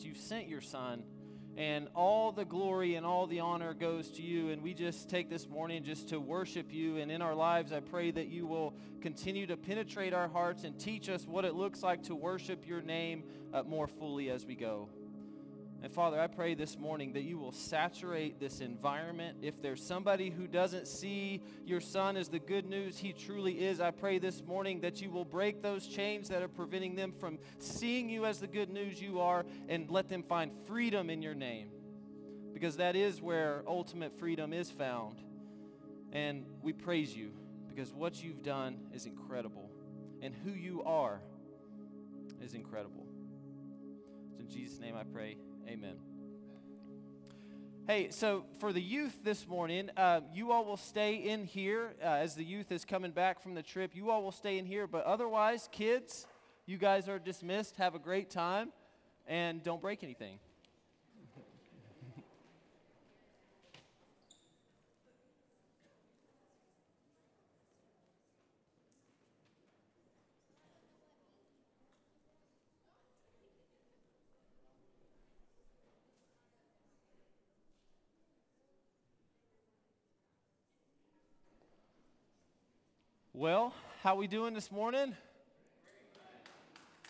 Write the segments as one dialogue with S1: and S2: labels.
S1: that you sent your Son. And all the glory and all the honor goes to you. And we just take this morning just to worship you. And in our lives, I pray that you will continue to penetrate our hearts and teach us what it looks like to worship your name uh, more fully as we go. And Father, I pray this morning that you will saturate this environment. If there's somebody who doesn't see your son as the good news he truly is, I pray this morning that you will break those chains that are preventing them from seeing you as the good news you are and let them find freedom in your name. Because that is where ultimate freedom is found. And we praise you because what you've done is incredible. And who you are is incredible. So in Jesus' name I pray. Amen. Hey, so for the youth this morning, uh, you all will stay in here uh, as the youth is coming back from the trip. You all will stay in here, but otherwise, kids, you guys are dismissed. Have a great time, and don't break anything. Well, how we doing this morning?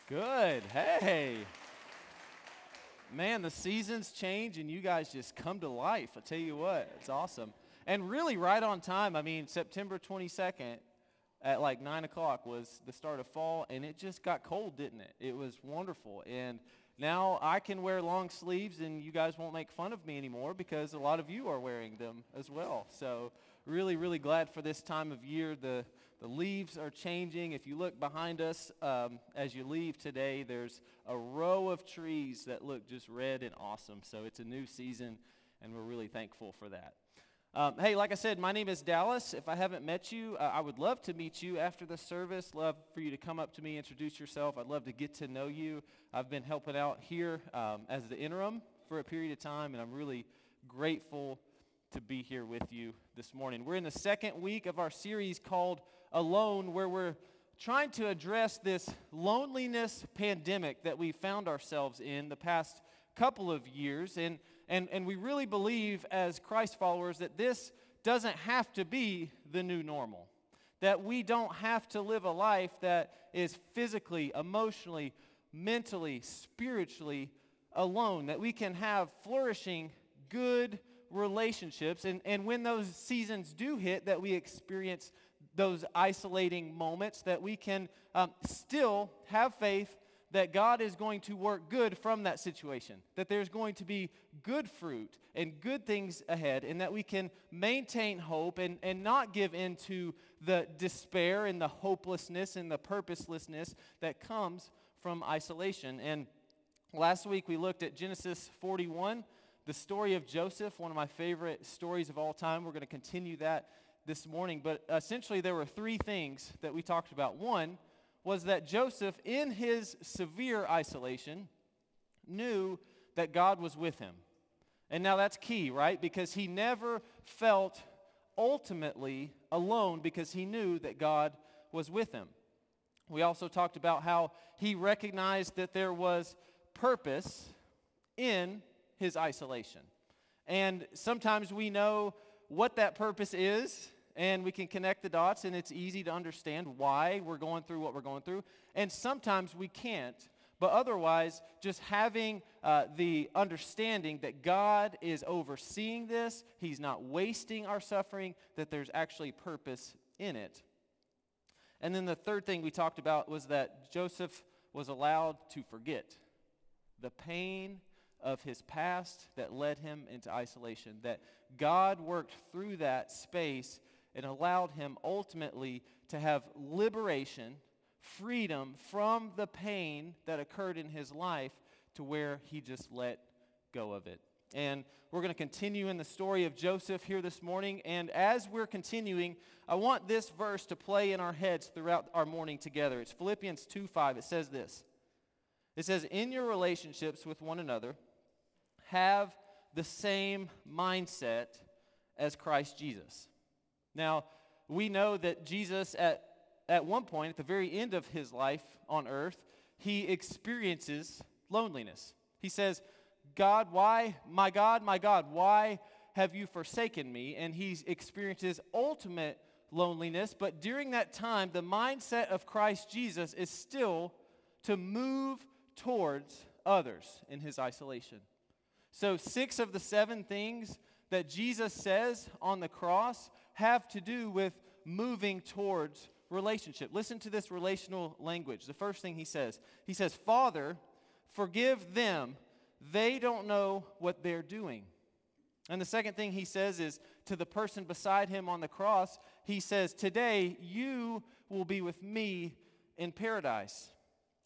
S1: Good. Hey. Man, the seasons change and you guys just come to life. I tell you what, it's awesome. And really right on time. I mean, September 22nd at like 9 o'clock was the start of fall, and it just got cold, didn't it? It was wonderful. And now I can wear long sleeves, and you guys won't make fun of me anymore because a lot of you are wearing them as well. So, really, really glad for this time of year. The the leaves are changing. If you look behind us um, as you leave today, there's a row of trees that look just red and awesome. So it's a new season, and we're really thankful for that. Um, hey, like I said, my name is Dallas. If I haven't met you, uh, I would love to meet you after the service. Love for you to come up to me, introduce yourself. I'd love to get to know you. I've been helping out here um, as the interim for a period of time, and I'm really grateful to be here with you this morning. We're in the second week of our series called Alone, where we're trying to address this loneliness pandemic that we found ourselves in the past couple of years. And, and, and we really believe, as Christ followers, that this doesn't have to be the new normal. That we don't have to live a life that is physically, emotionally, mentally, spiritually alone. That we can have flourishing, good, relationships. And, and when those seasons do hit, that we experience those isolating moments, that we can um, still have faith that God is going to work good from that situation, that there's going to be good fruit and good things ahead, and that we can maintain hope and, and not give in to the despair and the hopelessness and the purposelessness that comes from isolation. And last week we looked at Genesis 41 the story of Joseph, one of my favorite stories of all time. We're going to continue that this morning. But essentially, there were three things that we talked about. One was that Joseph, in his severe isolation, knew that God was with him. And now that's key, right? Because he never felt ultimately alone because he knew that God was with him. We also talked about how he recognized that there was purpose in his isolation. And sometimes we know what that purpose is, and we can connect the dots, and it's easy to understand why we're going through what we're going through. And sometimes we can't. But otherwise, just having uh, the understanding that God is overseeing this, He's not wasting our suffering, that there's actually purpose in it. And then the third thing we talked about was that Joseph was allowed to forget the pain of his past that led him into isolation. That God worked through that space and allowed him ultimately to have liberation, freedom from the pain that occurred in his life to where he just let go of it. And we're going to continue in the story of Joseph here this morning. And as we're continuing, I want this verse to play in our heads throughout our morning together. It's Philippians 2 5. It says this It says, In your relationships with one another, have the same mindset as Christ Jesus. Now, we know that Jesus, at, at one point, at the very end of his life on earth, he experiences loneliness. He says, God, why, my God, my God, why have you forsaken me? And he experiences ultimate loneliness. But during that time, the mindset of Christ Jesus is still to move towards others in his isolation. So, six of the seven things that Jesus says on the cross have to do with moving towards relationship. Listen to this relational language. The first thing he says He says, Father, forgive them. They don't know what they're doing. And the second thing he says is to the person beside him on the cross, he says, Today you will be with me in paradise.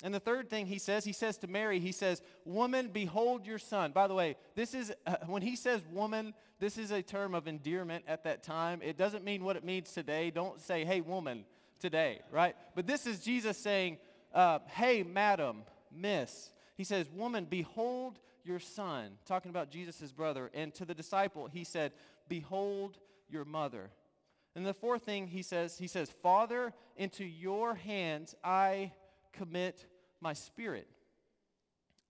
S1: And the third thing he says, he says to Mary, he says, Woman, behold your son. By the way, this is, uh, when he says woman, this is a term of endearment at that time. It doesn't mean what it means today. Don't say, Hey, woman, today, right? But this is Jesus saying, uh, Hey, madam, miss. He says, Woman, behold your son, talking about Jesus' brother. And to the disciple, he said, Behold your mother. And the fourth thing he says, he says, Father, into your hands I commit my spirit.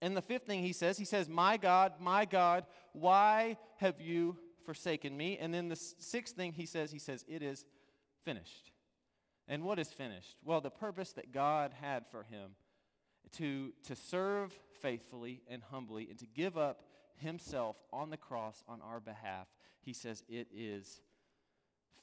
S1: And the fifth thing he says, he says, My God, my God, why have you forsaken me? And then the sixth thing he says, he says, It is finished. And what is finished? Well, the purpose that God had for him to, to serve faithfully and humbly and to give up himself on the cross on our behalf, he says, It is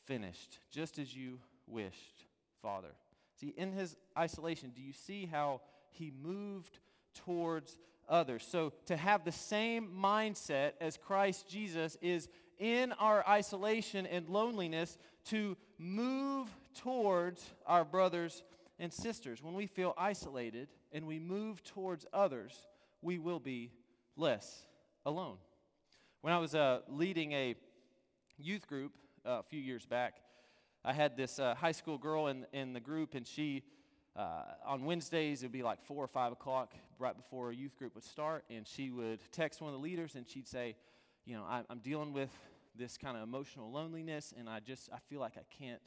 S1: finished, just as you wished, Father. See, in his isolation, do you see how he moved towards others? So, to have the same mindset as Christ Jesus is in our isolation and loneliness to move towards our brothers and sisters. When we feel isolated and we move towards others, we will be less alone. When I was uh, leading a youth group uh, a few years back, I had this uh, high school girl in, in the group, and she, uh, on Wednesdays, it would be like 4 or 5 o'clock right before a youth group would start, and she would text one of the leaders and she'd say, You know, I, I'm dealing with this kind of emotional loneliness, and I just, I feel like I can't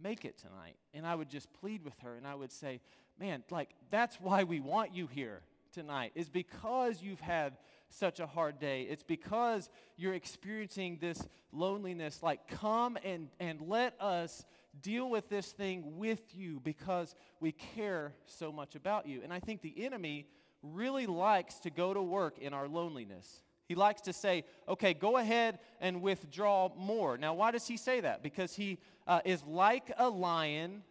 S1: make it tonight. And I would just plead with her, and I would say, Man, like, that's why we want you here tonight, is because you've had such a hard day. It's because you're experiencing this loneliness. Like, come and, and let us deal with this thing with you because we care so much about you. And I think the enemy really likes to go to work in our loneliness. He likes to say, okay, go ahead and withdraw more. Now, why does he say that? Because he uh, is like a lion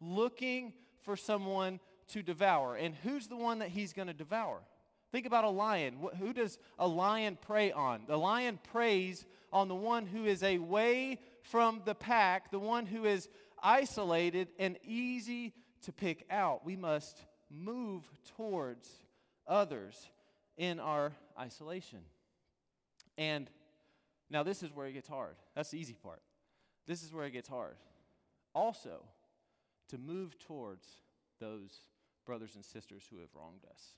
S1: looking for someone to devour. And who's the one that he's going to devour? Think about a lion. Who does a lion prey on? The lion preys on the one who is away from the pack, the one who is isolated and easy to pick out. We must move towards others in our isolation. And now this is where it gets hard. That's the easy part. This is where it gets hard. Also, to move towards those brothers and sisters who have wronged us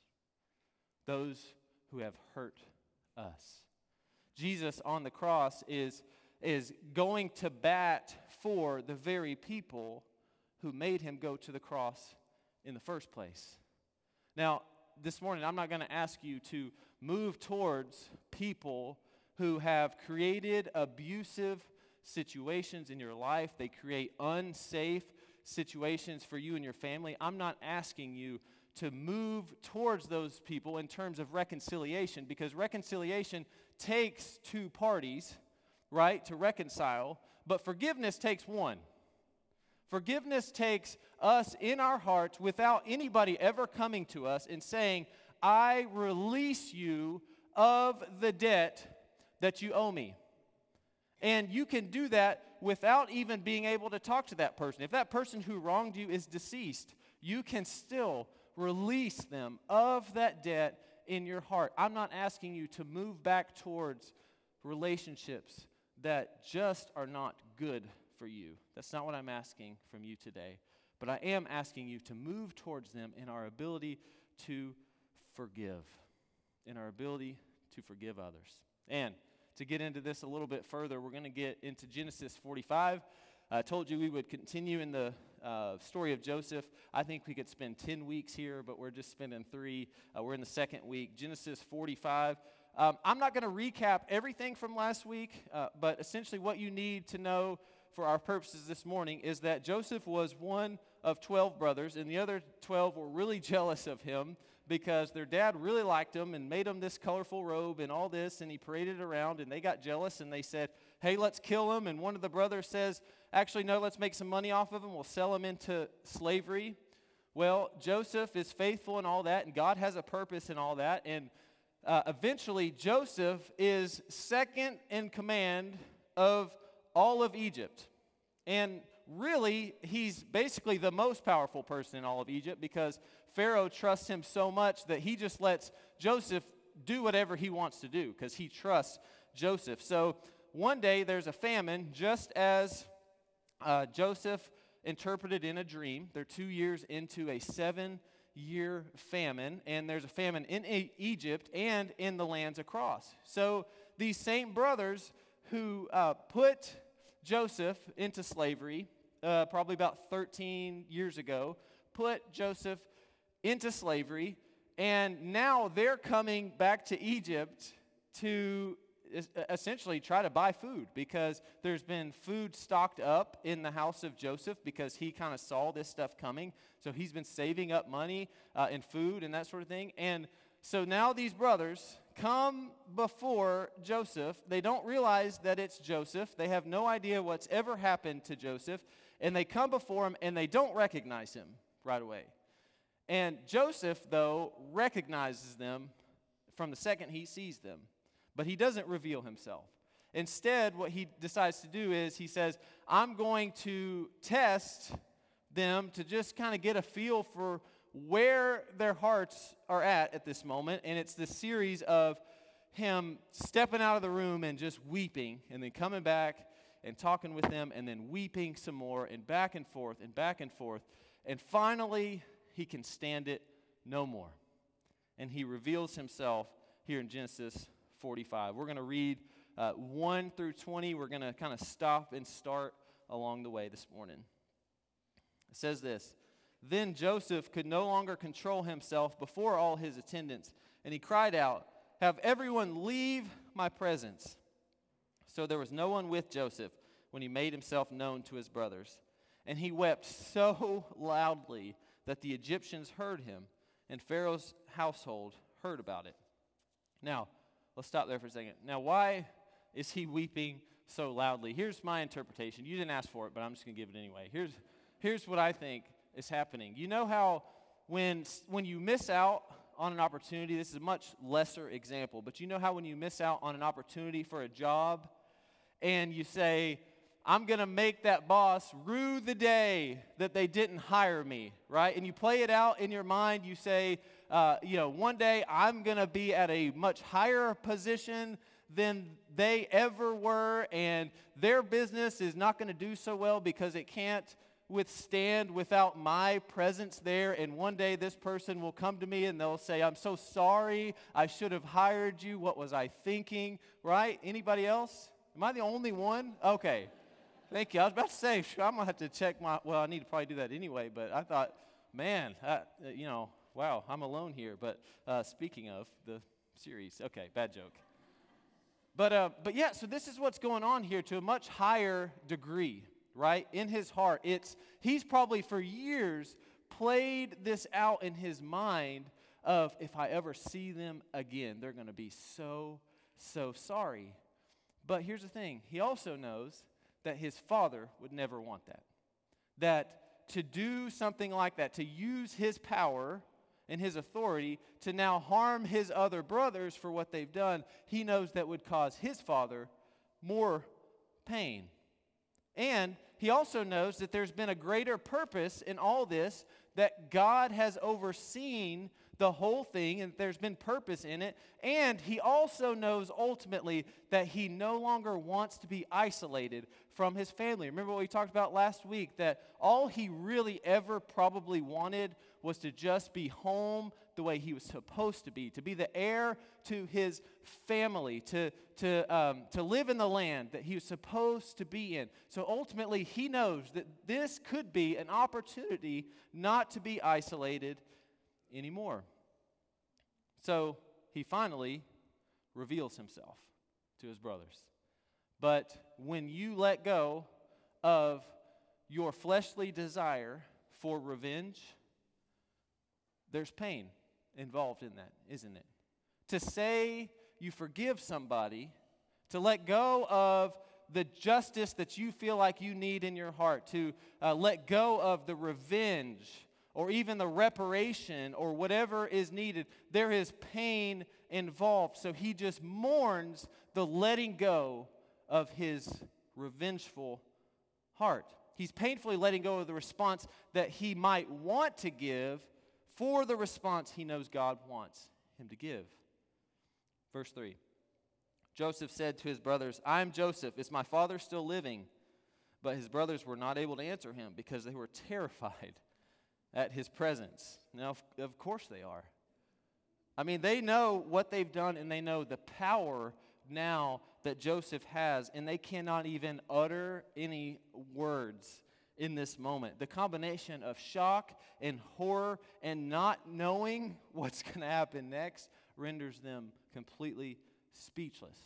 S1: those who have hurt us. Jesus on the cross is, is going to bat for the very people who made him go to the cross in the first place. Now, this morning, I'm not going to ask you to move towards people who have created abusive situations in your life. They create unsafe situations for you and your family. I'm not asking you to move towards those people in terms of reconciliation because reconciliation takes two parties, right, to reconcile, but forgiveness takes one. Forgiveness takes us in our hearts without anybody ever coming to us and saying, I release you of the debt that you owe me. And you can do that without even being able to talk to that person. If that person who wronged you is deceased, you can still release them of that debt in your heart. I'm not asking you to move back towards relationships that just are not good for you. That's not what I'm asking from you today. But I am asking you to move towards them in our ability to forgive, in our ability to forgive others. And to get into this a little bit further, we're going to get into Genesis 45. I told you we would continue in the uh, story of Joseph. I think we could spend 10 weeks here, but we're just spending three. Uh, we're in the second week. Genesis 45. Um, I'm not going to recap everything from last week, uh, but essentially, what you need to know for our purposes this morning is that Joseph was one of 12 brothers, and the other 12 were really jealous of him because their dad really liked him and made him this colorful robe and all this, and he paraded around, and they got jealous and they said, Hey, let's kill him. And one of the brothers says, Actually, no, let's make some money off of them. We'll sell them into slavery. Well, Joseph is faithful in all that, and God has a purpose in all that. And uh, eventually, Joseph is second in command of all of Egypt. And really, he's basically the most powerful person in all of Egypt because Pharaoh trusts him so much that he just lets Joseph do whatever he wants to do because he trusts Joseph. So one day there's a famine, just as uh, Joseph interpreted in a dream. They're two years into a seven year famine, and there's a famine in Egypt and in the lands across. So these same brothers who uh, put Joseph into slavery, uh, probably about 13 years ago, put Joseph into slavery, and now they're coming back to Egypt to essentially try to buy food because there's been food stocked up in the house of Joseph because he kind of saw this stuff coming. So he's been saving up money uh, and food and that sort of thing. And so now these brothers come before Joseph. They don't realize that it's Joseph. They have no idea what's ever happened to Joseph. And they come before him and they don't recognize him right away. And Joseph, though, recognizes them from the second he sees them, but he doesn't reveal himself. Instead, what he decides to do is he says, I'm going to test them to just kind of get a feel for where their hearts are at at this moment. And it's this series of him stepping out of the room and just weeping, and then coming back and talking with them, and then weeping some more, and back and forth, and back and forth. And finally, he can stand it no more. And he reveals himself here in Genesis 45. We're going to read uh, 1 through 20. We're going to kind of stop and start along the way this morning. It says this Then Joseph could no longer control himself before all his attendants, and he cried out, Have everyone leave my presence. So there was no one with Joseph when he made himself known to his brothers. And he wept so loudly that the Egyptians heard him, and Pharaoh's household heard about it. Now, let's stop there for a second. Now, why is he weeping so loudly? Here's my interpretation. You didn't ask for it, but I'm just going to give it anyway. Here's, here's what I think is happening. You know how when, when you miss out on an opportunity, this is a much lesser example, but you know how when you miss out on an opportunity for a job and you say, I'm going to make that boss rue the day that they didn't hire me, right? And you play it out in your mind. You say, uh, you know, one day I'm going to be at a much higher position than they ever were, and their business is not going to do so well because it can't withstand without my presence there. And one day this person will come to me and they'll say, I'm so sorry. I should have hired you. What was I thinking, right? Anybody else? Am I the only one? Okay. Thank you. I was about to say, I'm going to have to check my, well, I need to probably do that anyway, but I thought, man, I, you know, wow, I'm alone here. But uh, speaking of the series, okay, bad joke. But, uh, but yeah, so this is what's going on here to a much higher degree, right? In his heart. It's, he's probably for years played this out in his mind of if I ever see them again, they're going to be so, so sorry. But here's the thing he also knows that his father would never want that. That to do something like that, to use his power and his authority to now harm his other brothers for what they've done, he knows that would cause his father more pain. And he also knows that there's been a greater purpose in all this, that God has overseen the whole thing and there's been purpose in it. And he also knows ultimately that he no longer wants to be isolated from his family. Remember what we talked about last week that all he really ever probably wanted was to just be home the way he was supposed to be, to be the heir to his family, to, to, um, to live in the land that he was supposed to be in. So ultimately, he knows that this could be an opportunity not to be isolated anymore. So he finally reveals himself to his brothers. But when you let go of your fleshly desire for revenge, there's pain involved in that, isn't it? To say you forgive somebody, to let go of the justice that you feel like you need in your heart, to uh, let go of the revenge or even the reparation or whatever is needed, there is pain involved. So he just mourns the letting go of his revengeful heart. He's painfully letting go of the response that he might want to give for the response he knows God wants him to give. Verse 3 Joseph said to his brothers, I am Joseph. Is my father still living? But his brothers were not able to answer him because they were terrified at his presence. Now, of course they are. I mean, they know what they've done and they know the power now that Joseph has, and they cannot even utter any words in this moment. The combination of shock and horror and not knowing what's going to happen next renders them completely speechless.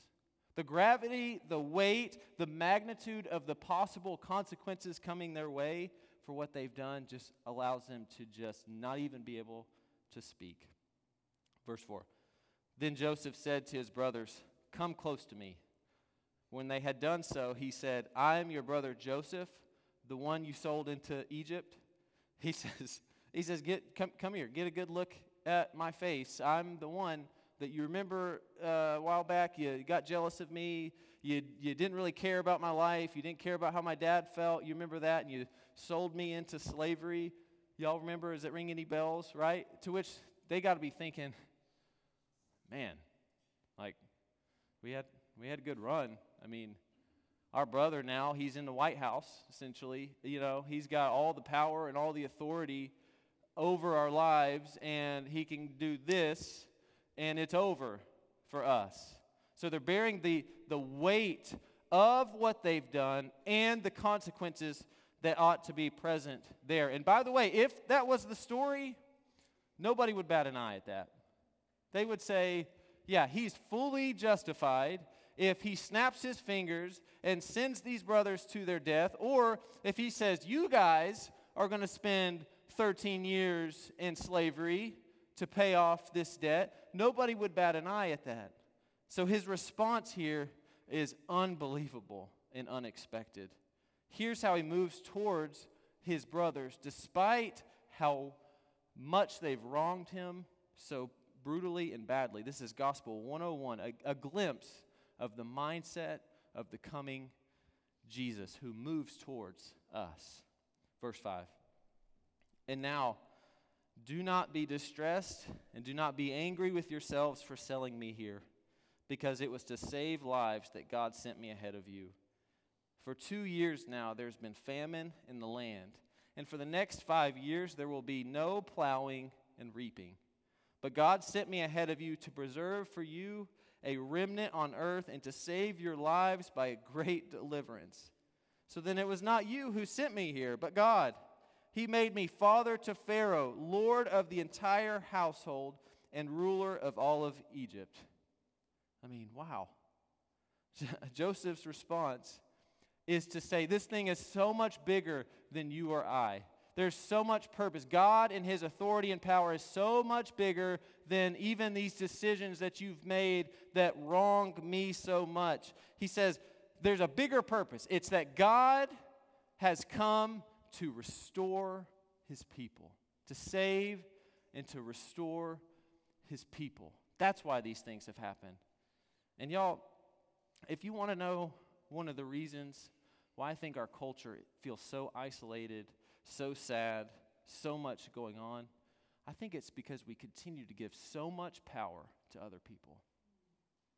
S1: The gravity, the weight, the magnitude of the possible consequences coming their way for what they've done just allows them to just not even be able to speak. Verse 4 Then Joseph said to his brothers, Come close to me. When they had done so, he said, I am your brother Joseph the one you sold into Egypt? He says, he says, get, come, come here, get a good look at my face. I'm the one that you remember uh, a while back. You got jealous of me. You, you didn't really care about my life. You didn't care about how my dad felt. You remember that? And you sold me into slavery. Y'all remember? Does it ring any bells, right? To which they got to be thinking, man, like, we had, we had a good run. I mean, our brother now, he's in the White House, essentially. You know, he's got all the power and all the authority over our lives, and he can do this, and it's over for us. So they're bearing the, the weight of what they've done and the consequences that ought to be present there. And by the way, if that was the story, nobody would bat an eye at that. They would say, yeah, he's fully justified if he snaps his fingers and sends these brothers to their death, or if he says, You guys are going to spend 13 years in slavery to pay off this debt, nobody would bat an eye at that. So his response here is unbelievable and unexpected. Here's how he moves towards his brothers, despite how much they've wronged him so brutally and badly. This is Gospel 101, a, a glimpse of the mindset of the coming Jesus who moves towards us. Verse 5. And now, do not be distressed and do not be angry with yourselves for selling me here, because it was to save lives that God sent me ahead of you. For two years now, there's been famine in the land, and for the next five years, there will be no plowing and reaping. But God sent me ahead of you to preserve for you a remnant on earth and to save your lives by a great deliverance. So then it was not you who sent me here, but God. He made me father to Pharaoh, lord of the entire household, and ruler of all of Egypt. I mean, wow. Joseph's response is to say, This thing is so much bigger than you or I. There's so much purpose. God and His authority and power is so much bigger than even these decisions that you've made that wrong me so much. He says, There's a bigger purpose. It's that God has come to restore His people, to save and to restore His people. That's why these things have happened. And y'all, if you want to know one of the reasons why I think our culture feels so isolated so sad, so much going on. I think it's because we continue to give so much power to other people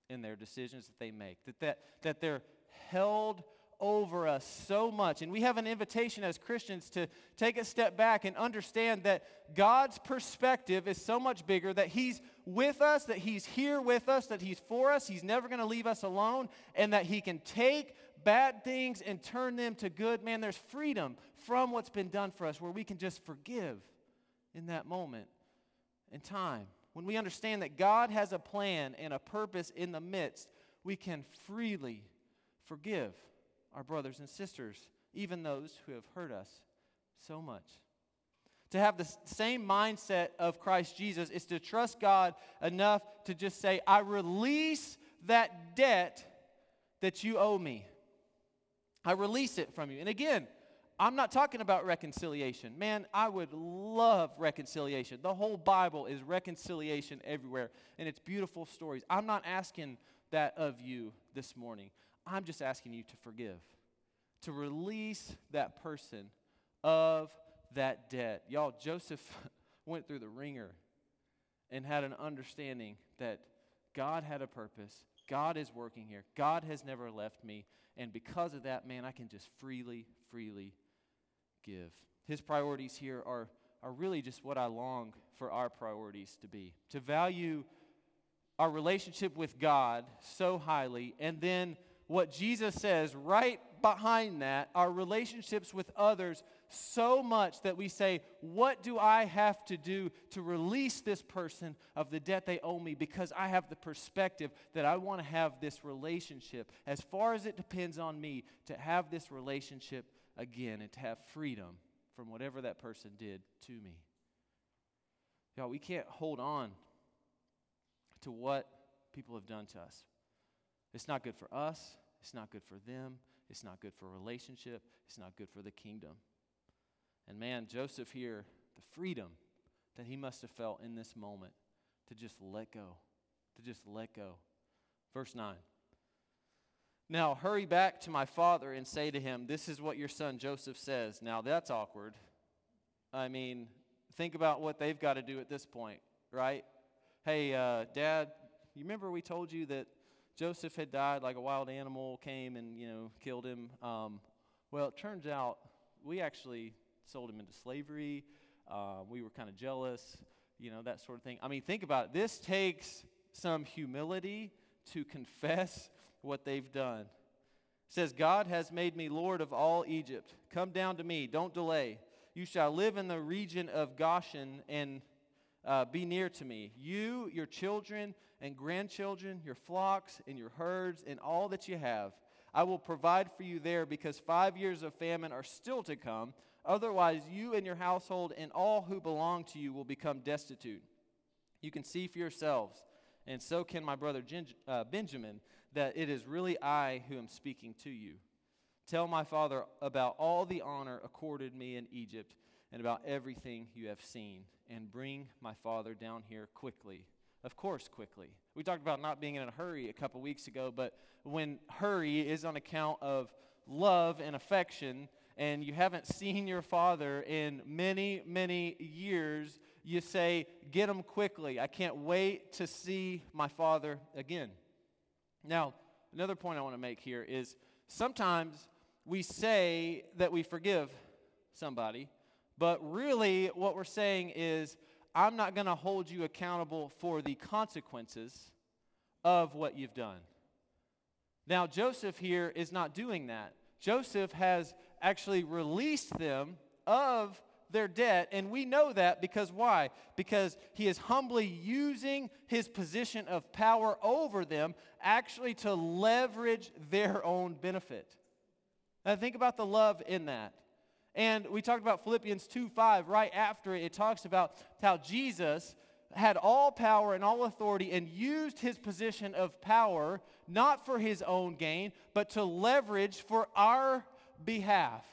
S1: in their decisions that they make, that, that, that they're held over us so much. And we have an invitation as Christians to take a step back and understand that God's perspective is so much bigger that He's with us, that He's here with us, that He's for us, He's never going to leave us alone, and that He can take bad things and turn them to good. Man, there's freedom from what's been done for us where we can just forgive in that moment in time. When we understand that God has a plan and a purpose in the midst, we can freely forgive our brothers and sisters, even those who have hurt us so much. To have the same mindset of Christ Jesus is to trust God enough to just say, I release that debt that you owe me. I release it from you. And again, I'm not talking about reconciliation. Man, I would love reconciliation. The whole Bible is reconciliation everywhere, and it's beautiful stories. I'm not asking that of you this morning. I'm just asking you to forgive, to release that person of that debt. Y'all, Joseph went through the ringer and had an understanding that God had a purpose. God is working here. God has never left me. And because of that, man, I can just freely, freely give. His priorities here are, are really just what I long for our priorities to be to value our relationship with God so highly, and then what Jesus says right behind that, our relationships with others so much that we say, What do I have to do to release this person of the debt they owe me? Because I have the perspective that I want to have this relationship, as far as it depends on me, to have this relationship again and to have freedom from whatever that person did to me. Y'all, we can't hold on to what people have done to us. It's not good for us. It's not good for them. It's not good for relationship. It's not good for the kingdom. And man, Joseph here, the freedom that he must have felt in this moment to just let go, to just let go. Verse 9. Now hurry back to my father and say to him, This is what your son Joseph says. Now that's awkward. I mean, think about what they've got to do at this point, right? Hey, uh, dad, you remember we told you that Joseph had died like a wild animal came and, you know, killed him? Um, well, it turns out we actually sold him into slavery. Uh, we were kind of jealous, you know, that sort of thing. I mean, think about it. This takes some humility to confess what they've done. It says, God has made me Lord of all Egypt. Come down to me, don't delay. You shall live in the region of Goshen and uh, be near to me. You, your children and grandchildren, your flocks and your herds, and all that you have. I will provide for you there because five years of famine are still to come. Otherwise, you and your household and all who belong to you will become destitute. You can see for yourselves, and so can my brother uh, Benjamin that it is really I who am speaking to you. Tell my father about all the honor accorded me in Egypt and about everything you have seen, and bring my father down here quickly. Of course, quickly. We talked about not being in a hurry a couple weeks ago, but when hurry is on account of love and affection, and you haven't seen your father in many, many years, you say, Get him quickly. I can't wait to see my father again. Now, another point I want to make here is sometimes we say that we forgive somebody, but really what we're saying is, I'm not going to hold you accountable for the consequences of what you've done. Now, Joseph here is not doing that. Joseph has actually released them of their debt. And we know that because why? Because he is humbly using his position of power over them actually to leverage their own benefit. Now, think about the love in that. And we talked about Philippians 2 5. Right after it, it talks about how Jesus had all power and all authority and used his position of power not for his own gain, but to leverage for our behalf.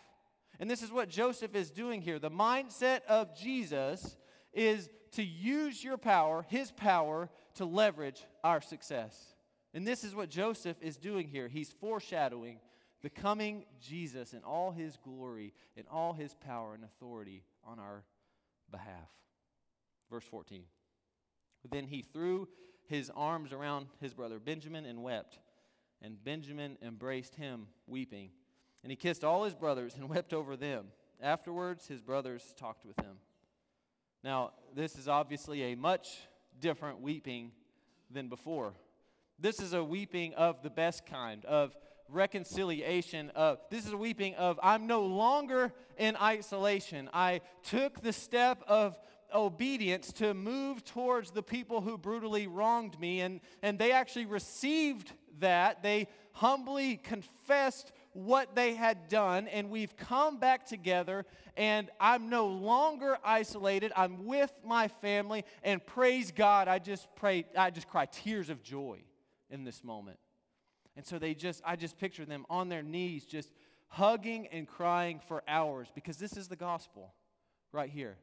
S1: And this is what Joseph is doing here. The mindset of Jesus is to use your power, his power, to leverage our success. And this is what Joseph is doing here. He's foreshadowing the coming Jesus in all his glory and all his power and authority on our behalf. Verse 14. Then he threw his arms around his brother Benjamin and wept. And Benjamin embraced him, weeping. And he kissed all his brothers and wept over them. Afterwards, his brothers talked with him. Now, this is obviously a much different weeping than before. This is a weeping of the best kind, of reconciliation of this is a weeping of I'm no longer in isolation. I took the step of obedience to move towards the people who brutally wronged me and and they actually received that. They humbly confessed what they had done, and we've come back together, and I'm no longer isolated. I'm with my family, and praise God, I just pray, I just cry tears of joy in this moment. And so they just, I just picture them on their knees, just hugging and crying for hours, because this is the gospel right here.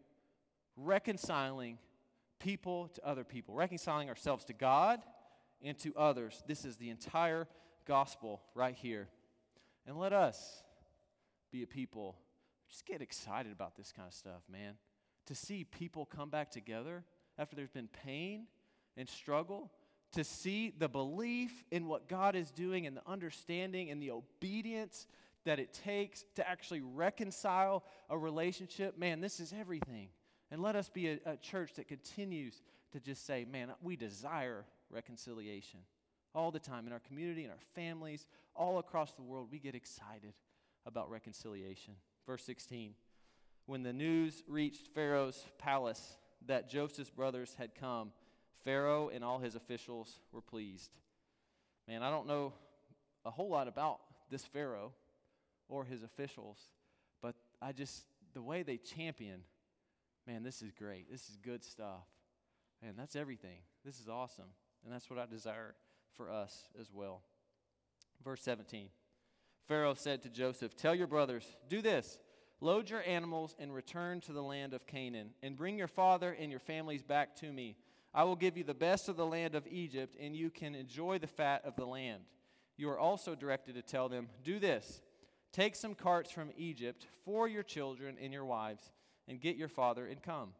S1: Reconciling people to other people, reconciling ourselves to God and to others. This is the entire gospel right here. And let us be a people, just get excited about this kind of stuff, man. To see people come back together after there's been pain and struggle, to see the belief in what God is doing and the understanding and the obedience that it takes to actually reconcile a relationship, man, this is everything. And let us be a, a church that continues to just say, man, we desire reconciliation all the time in our community, in our families, all across the world. We get excited about reconciliation. Verse 16 When the news reached Pharaoh's palace that Joseph's brothers had come, Pharaoh and all his officials were pleased. Man, I don't know a whole lot about this Pharaoh or his officials, but I just, the way they champion, man, this is great. This is good stuff. Man, that's everything. This is awesome. And that's what I desire for us as well. Verse 17 Pharaoh said to Joseph, Tell your brothers, do this. Load your animals and return to the land of Canaan, and bring your father and your families back to me. I will give you the best of the land of Egypt, and you can enjoy the fat of the land. You are also directed to tell them, Do this take some carts from Egypt for your children and your wives, and get your father and come.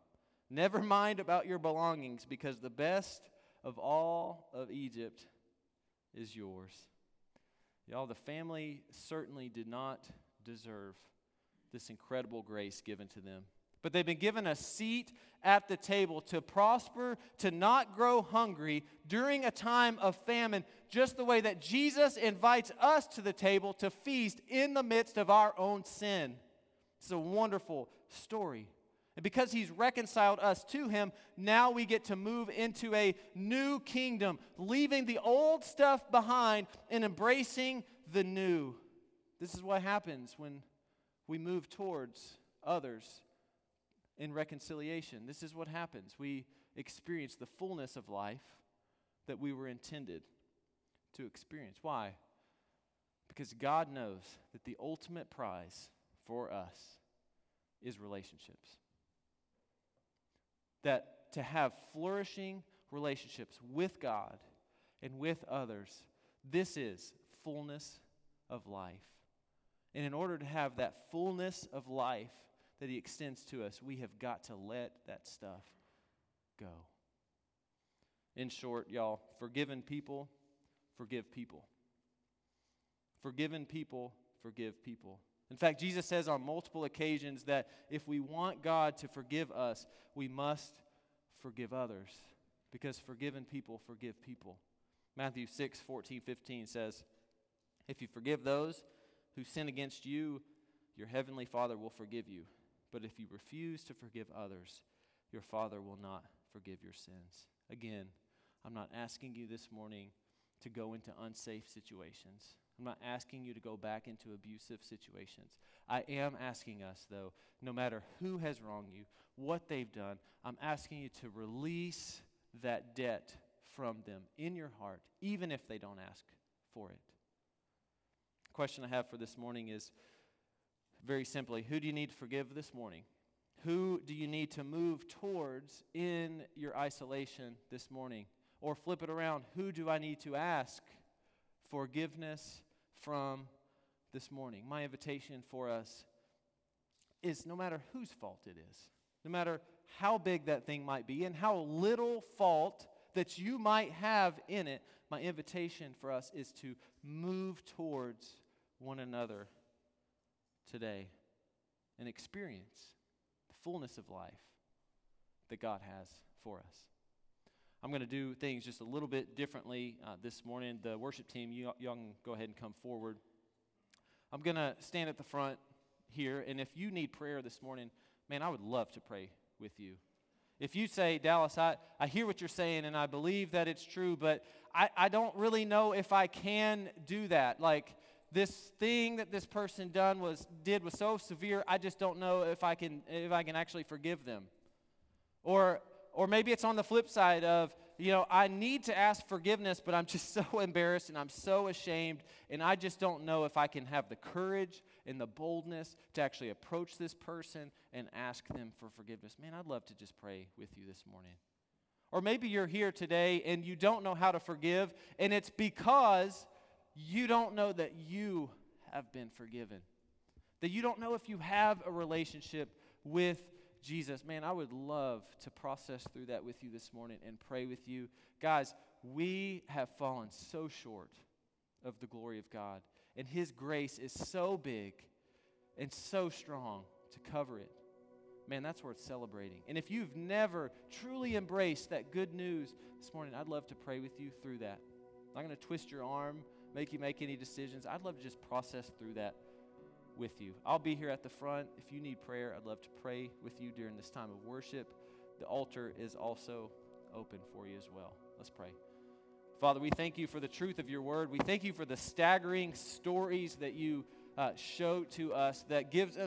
S1: Never mind about your belongings, because the best of all of Egypt is yours. Y'all, the family certainly did not deserve this incredible grace given to them. But they've been given a seat at the table to prosper, to not grow hungry during a time of famine, just the way that Jesus invites us to the table to feast in the midst of our own sin. It's a wonderful story. And because he's reconciled us to him, now we get to move into a new kingdom, leaving the old stuff behind and embracing the new. This is what happens when we move towards others in reconciliation. This is what happens. We experience the fullness of life that we were intended to experience. Why? Because God knows that the ultimate prize for us is relationships that to have flourishing relationships with God and with others, this is fullness of life. And in order to have that fullness of life that He extends to us, we have got to let that stuff go. In short, y'all, forgiven people forgive people. Forgiven people forgive people. In fact, Jesus says on multiple occasions that if we want God to forgive us, we must forgive others because forgiven people forgive people. Matthew 6, 14, 15 says, If you forgive those who sin against you, your heavenly Father will forgive you. But if you refuse to forgive others, your Father will not forgive your sins. Again, I'm not asking you this morning to go into unsafe situations. I'm not asking you to go back into abusive situations. I am asking us, though, no matter who has wronged you, what they've done, I'm asking you to release that debt from them in your heart, even if they don't ask for it. The question I have for this morning is very simply who do you need to forgive this morning? Who do you need to move towards in your isolation this morning? Or flip it around, who do I need to ask forgiveness from this morning. My invitation for us is no matter whose fault it is, no matter how big that thing might be and how little fault that you might have in it, my invitation for us is to move towards one another today and experience the fullness of life that God has for us. I'm going to do things just a little bit differently uh, this morning. The worship team, you, y'all can go ahead and come forward. I'm going to stand at the front here, and if you need prayer this morning, man, I would love to pray with you. If you say, Dallas, I, I hear what you're saying and I believe that it's true, but I, I don't really know if I can do that. Like, this thing that this person done was did was so severe i just don't know if i can if i can actually forgive them. Or or maybe it's on the flip side of you know i need to ask forgiveness but i'm just so embarrassed and i'm so ashamed and i just don't know if i can have the courage and the boldness to actually approach this person and ask them for forgiveness. Man i'd love to just pray with you this morning. Or maybe you're here today and you don't know how to forgive and it's because you don't know that you have been forgiven. That you don't know if you have a relationship with Jesus. Man, I would love to process through that with you this morning and pray with you. Guys, we have fallen so short of the glory of God, and His grace is so big and so strong to cover it. Man, that's worth celebrating. And if you've never truly embraced that good news this morning, I'd love to pray with you through that. I'm not going to twist your arm make you make any decisions. I'd love to just process through that with you. I'll be here at the front. If you need prayer, I'd love to pray with you during this time of worship. The altar is also open for you as well. Let's pray. Father, we thank you for the truth of your word. We thank you for the staggering stories that you uh, show to us that gives us